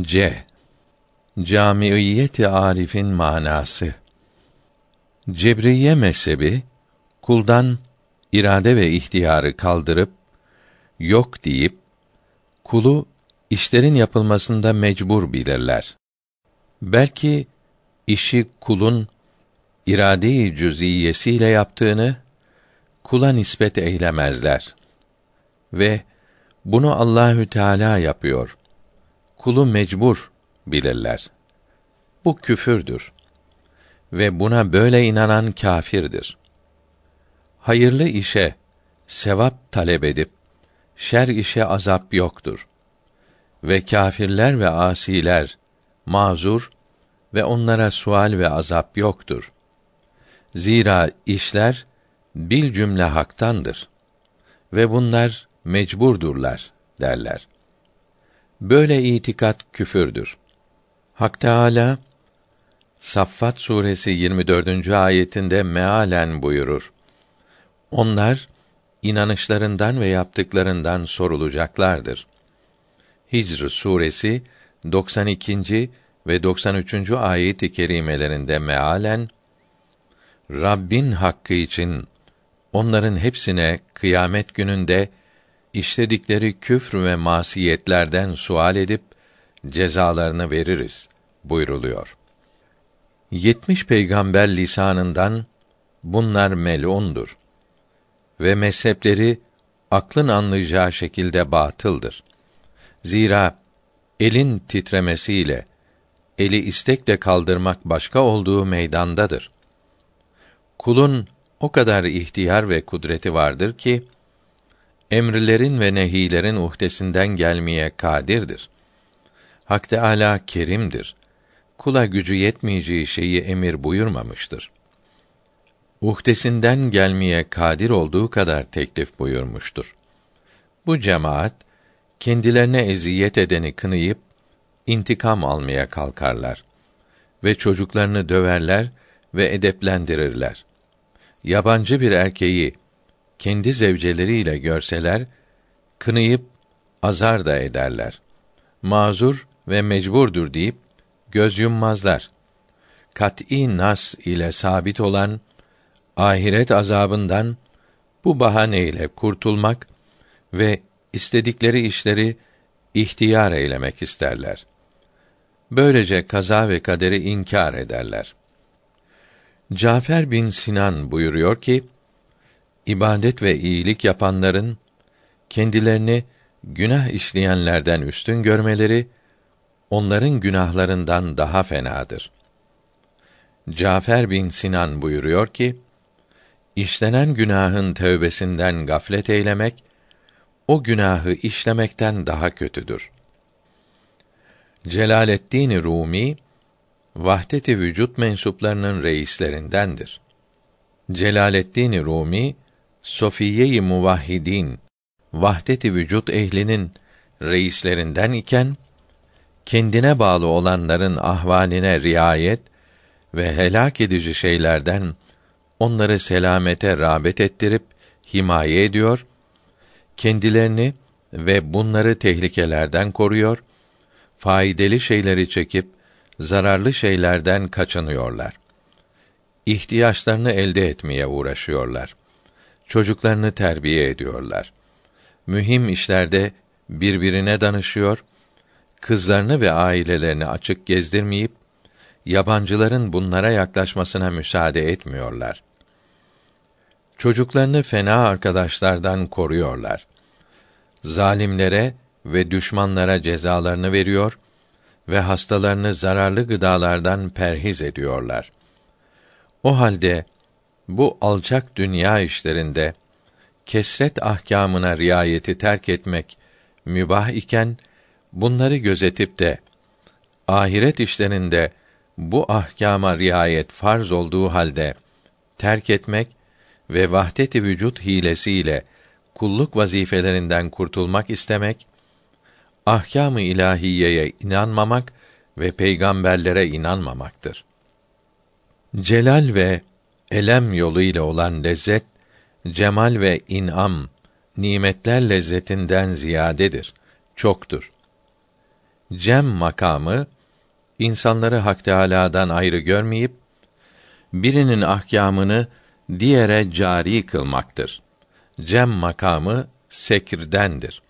C. Camiiyeti Arif'in manası. Cebriye mezhebi kuldan irade ve ihtiyarı kaldırıp yok deyip kulu işlerin yapılmasında mecbur bilirler. Belki işi kulun irade-i cüz'iyesiyle yaptığını kula nispet eylemezler. Ve bunu Allahü Teala yapıyor. Kulu mecbur bilirler. Bu küfürdür. Ve buna böyle inanan kâfirdir. Hayırlı işe sevap talep edip şer işe azap yoktur. Ve kâfirler ve asiler mazur ve onlara sual ve azap yoktur. Zira işler bil cümle haktandır ve bunlar mecburdurlar derler. Böyle itikat küfürdür. Hak Teâlâ, Saffat suresi 24. ayetinde mealen buyurur. Onlar inanışlarından ve yaptıklarından sorulacaklardır. Hicr suresi 92. ve 93. ayet-i kerimelerinde mealen Rabbin hakkı için onların hepsine kıyamet gününde işledikleri küfr ve masiyetlerden sual edip cezalarını veririz buyruluyor. 70 peygamber lisanından bunlar melundur ve mezhepleri aklın anlayacağı şekilde batıldır. Zira elin titremesiyle eli istekle kaldırmak başka olduğu meydandadır. Kulun o kadar ihtiyar ve kudreti vardır ki emirlerin ve nehilerin uhdesinden gelmeye kadirdir. Hak Teâlâ kerimdir. Kula gücü yetmeyeceği şeyi emir buyurmamıştır. Uhdesinden gelmeye kadir olduğu kadar teklif buyurmuştur. Bu cemaat kendilerine eziyet edeni kınayıp intikam almaya kalkarlar ve çocuklarını döverler ve edeplendirirler. Yabancı bir erkeği kendi zevceleriyle görseler kınayıp azar da ederler. Mazur ve mecburdur deyip göz yummazlar. Kat'î nas ile sabit olan ahiret azabından bu bahaneyle kurtulmak ve istedikleri işleri ihtiyar eylemek isterler. Böylece kaza ve kaderi inkar ederler. Cafer bin Sinan buyuruyor ki, ibadet ve iyilik yapanların kendilerini günah işleyenlerden üstün görmeleri onların günahlarından daha fenadır. Cafer bin Sinan buyuruyor ki, işlenen günahın tövbesinden gaflet eylemek o günahı işlemekten daha kötüdür. Celaleddin Rumi vahdeti vücut mensuplarının reislerindendir. Celaleddin Rumi Sofiye-i Muvahhidin vahdeti vücut ehlinin reislerinden iken kendine bağlı olanların ahvaline riayet ve helak edici şeylerden onları selamete rağbet ettirip himaye ediyor, kendilerini ve bunları tehlikelerden koruyor, faydalı şeyleri çekip zararlı şeylerden kaçınıyorlar. İhtiyaçlarını elde etmeye uğraşıyorlar. Çocuklarını terbiye ediyorlar. Mühim işlerde birbirine danışıyor, kızlarını ve ailelerini açık gezdirmeyip yabancıların bunlara yaklaşmasına müsaade etmiyorlar. Çocuklarını fena arkadaşlardan koruyorlar. Zalimlere ve düşmanlara cezalarını veriyor ve hastalarını zararlı gıdalardan perhiz ediyorlar. O halde bu alçak dünya işlerinde kesret ahkamına riayeti terk etmek mübah iken bunları gözetip de ahiret işlerinde bu ahkama riayet farz olduğu halde terk etmek ve vahdet-i vücut hilesiyle kulluk vazifelerinden kurtulmak istemek ahkâm-ı ilahiyeye inanmamak ve peygamberlere inanmamaktır. Celal ve elem yolu ile olan lezzet, cemal ve inam, nimetler lezzetinden ziyadedir, çoktur. Cem makamı insanları Hak Teâlâ'dan ayrı görmeyip birinin ahkamını diğere cari kılmaktır. Cem makamı sekirdendir.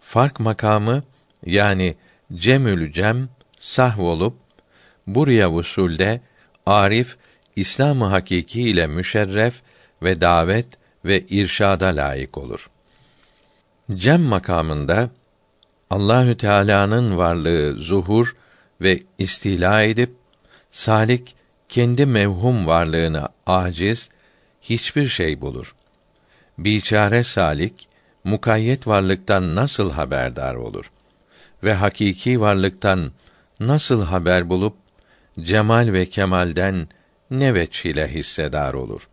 Fark makamı yani cemül cem sahv olup buraya vusulde arif İslam-ı hakiki ile müşerref ve davet ve irşada layık olur. Cem makamında Allahü Teala'nın varlığı zuhur ve istila edip salik kendi mevhum varlığını aciz hiçbir şey bulur. Biçare salik mukayyet varlıktan nasıl haberdar olur ve hakiki varlıktan nasıl haber bulup cemal ve kemalden ne veç ile hissedar olur.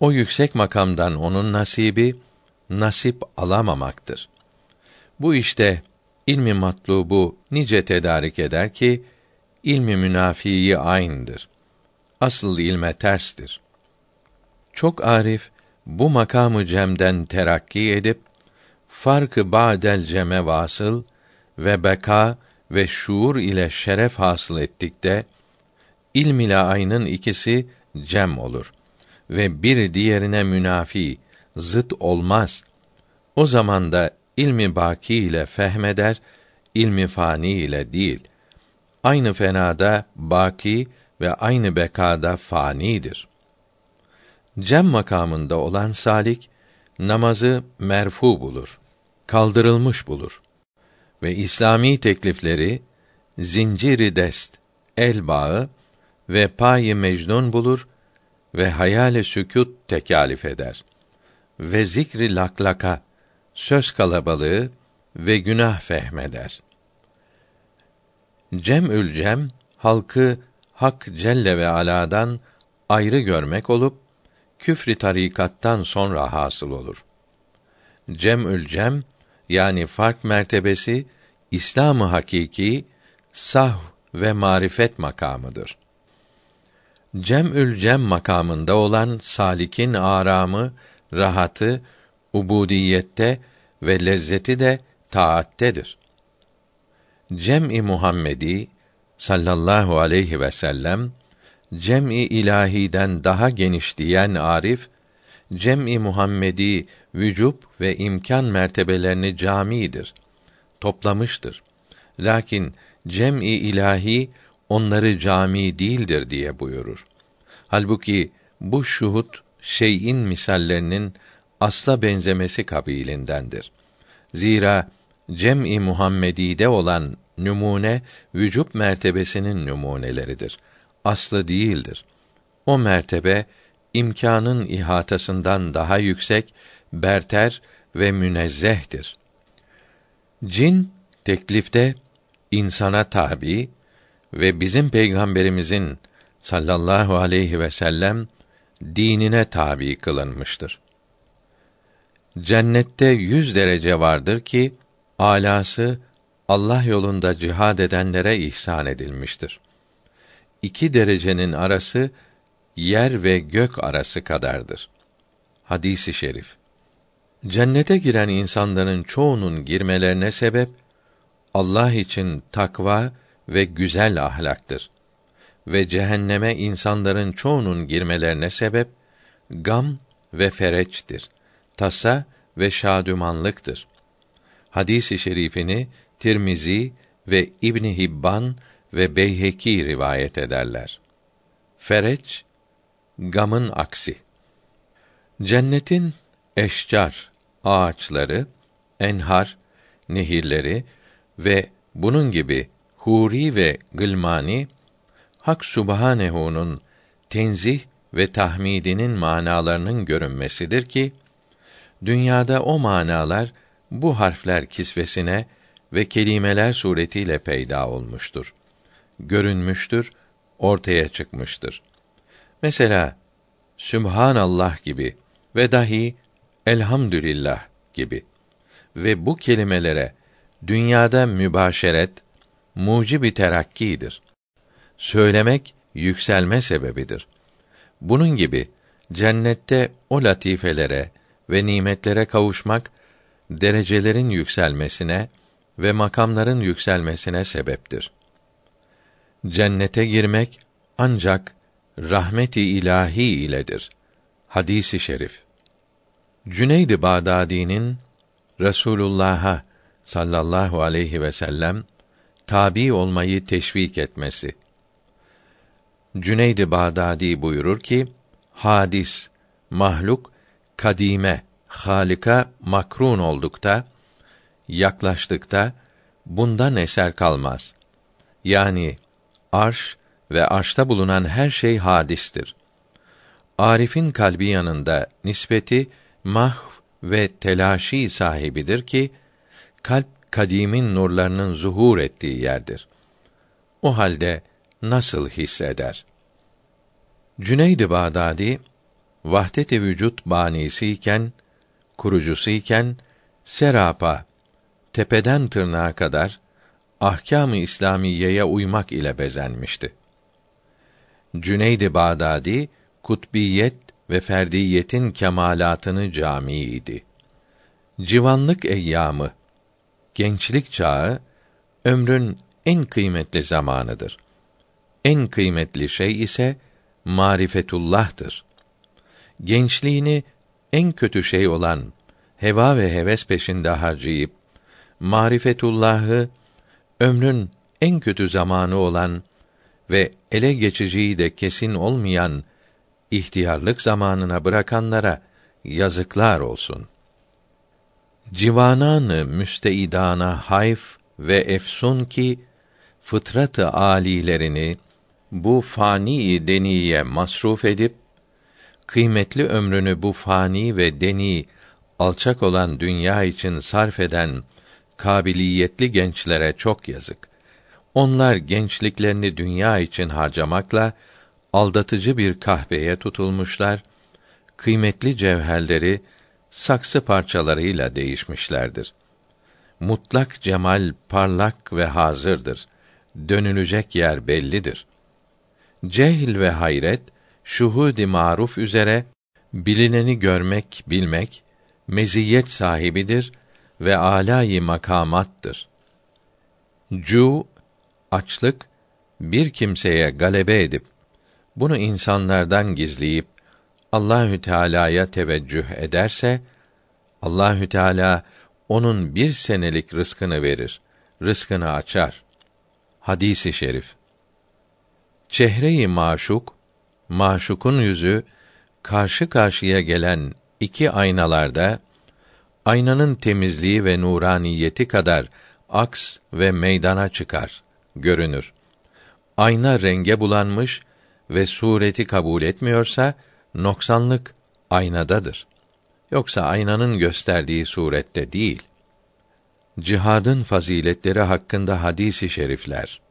O yüksek makamdan onun nasibi nasip alamamaktır. Bu işte ilmi matlubu nice tedarik eder ki ilmi münafiyi aynıdır. Asıl ilme terstir. Çok arif bu makamı cemden terakki edip farkı ba'del ceme vasıl ve beka ve şuur ile şeref hasıl ettikte ilm ile aynın ikisi cem olur ve bir diğerine münafi, zıt olmaz. O zaman da ilmi baki ile fehmeder, ilmi fani ile değil. Aynı fenada baki ve aynı bekada fanidir. Cem makamında olan salik namazı merfu bulur, kaldırılmış bulur ve İslami teklifleri zinciri dest, el bağı ve payı mecnun bulur ve hayale sükût tekalif eder ve zikri laklaka söz kalabalığı ve günah fehmeder. Cemül cem halkı Hak Celle ve Ala'dan ayrı görmek olup küfri tarikattan sonra hasıl olur. Cemül cem yani fark mertebesi İslamı hakiki sah ve marifet makamıdır. Cemül cem makamında olan salikin aramı, rahatı ubudiyette ve lezzeti de taattedir. Cem-i Muhammedi sallallahu aleyhi ve sellem cem-i ilahiden daha geniş diyen Arif cem-i Muhammedi vücub ve imkan mertebelerini camidir. Toplamıştır. Lakin cem-i ilahi onları cami değildir diye buyurur. Halbuki bu şuhut şeyin misallerinin asla benzemesi kabilindendir. Zira cem-i Muhammedi'de olan numune vücub mertebesinin numuneleridir. Aslı değildir. O mertebe imkanın ihatasından daha yüksek, berter ve münezzehtir. Cin teklifte insana tabi ve bizim peygamberimizin sallallahu aleyhi ve sellem dinine tabi kılınmıştır. Cennette yüz derece vardır ki alası Allah yolunda cihad edenlere ihsan edilmiştir. İki derecenin arası yer ve gök arası kadardır. Hadisi şerif. Cennete giren insanların çoğunun girmelerine sebep Allah için takva ve güzel ahlaktır. Ve cehenneme insanların çoğunun girmelerine sebep gam ve fereçtir. Tasa ve şadümanlıktır. Hadisi şerifini Tirmizi ve İbn Hibban ve Beyheki rivayet ederler. Fereç gamın aksi. Cennetin eşcar, ağaçları, enhar, nehirleri ve bunun gibi huri ve gılmani Hak Subhanehu'nun tenzih ve tahmidinin manalarının görünmesidir ki dünyada o manalar bu harfler kisvesine ve kelimeler suretiyle peyda olmuştur. Görünmüştür, ortaya çıkmıştır. Mesela Sübhanallah gibi ve dahi Elhamdülillah gibi ve bu kelimelere dünyada mübaşeret mucibi terakkidir. Söylemek yükselme sebebidir. Bunun gibi cennette o latifelere ve nimetlere kavuşmak derecelerin yükselmesine ve makamların yükselmesine sebeptir. Cennete girmek ancak rahmeti ilahi iledir. Hadisi şerif. Cüneyd-i Bağdadi'nin Resulullah'a sallallahu aleyhi ve sellem tabi olmayı teşvik etmesi. Cüneyd-i Bağdadi buyurur ki: Hadis, mahluk kadime, halika makrun oldukta, yaklaştıkta bundan eser kalmaz. Yani arş ve arşta bulunan her şey hadistir. Arif'in kalbi yanında nispeti mahv ve telaşi sahibidir ki kalp kadimin nurlarının zuhur ettiği yerdir. O halde nasıl hisseder? Cüneyd-i Bağdadi vahdet-i vücut banisiyken, kurucusuyken serapa tepeden tırnağa kadar ahkâm-ı İslamiyeye uymak ile bezenmişti. Cüneyd-i Bağdadi kutbiyet ve ferdiyetin kemalatını camiydi. Civanlık eyyamı, gençlik çağı ömrün en kıymetli zamanıdır. En kıymetli şey ise marifetullah'tır. Gençliğini en kötü şey olan heva ve heves peşinde harcayıp marifetullah'ı ömrün en kötü zamanı olan ve ele geçiciyi de kesin olmayan ihtiyarlık zamanına bırakanlara yazıklar olsun. Civananı müsteidana hayf ve efsun ki fıtratı alilerini bu fani deniye masruf edip kıymetli ömrünü bu fani ve deni alçak olan dünya için sarf eden kabiliyetli gençlere çok yazık. Onlar gençliklerini dünya için harcamakla aldatıcı bir kahveye tutulmuşlar, kıymetli cevherleri saksı parçalarıyla değişmişlerdir. Mutlak cemal parlak ve hazırdır. Dönülecek yer bellidir. Cehil ve hayret şuhud-i maruf üzere bilineni görmek, bilmek meziyet sahibidir ve alâ makamattır. Cu açlık bir kimseye galebe edip bunu insanlardan gizleyip Allahü Teala'ya teveccüh ederse Allahü Teala onun bir senelik rızkını verir. Rızkını açar. Hadisi şerif. Çehre-i maşuk, maşukun yüzü karşı karşıya gelen iki aynalarda aynanın temizliği ve nuraniyeti kadar aks ve meydana çıkar, görünür. Ayna renge bulanmış ve sureti kabul etmiyorsa noksanlık aynadadır. Yoksa aynanın gösterdiği surette değil. Cihadın faziletleri hakkında hadisi şerifler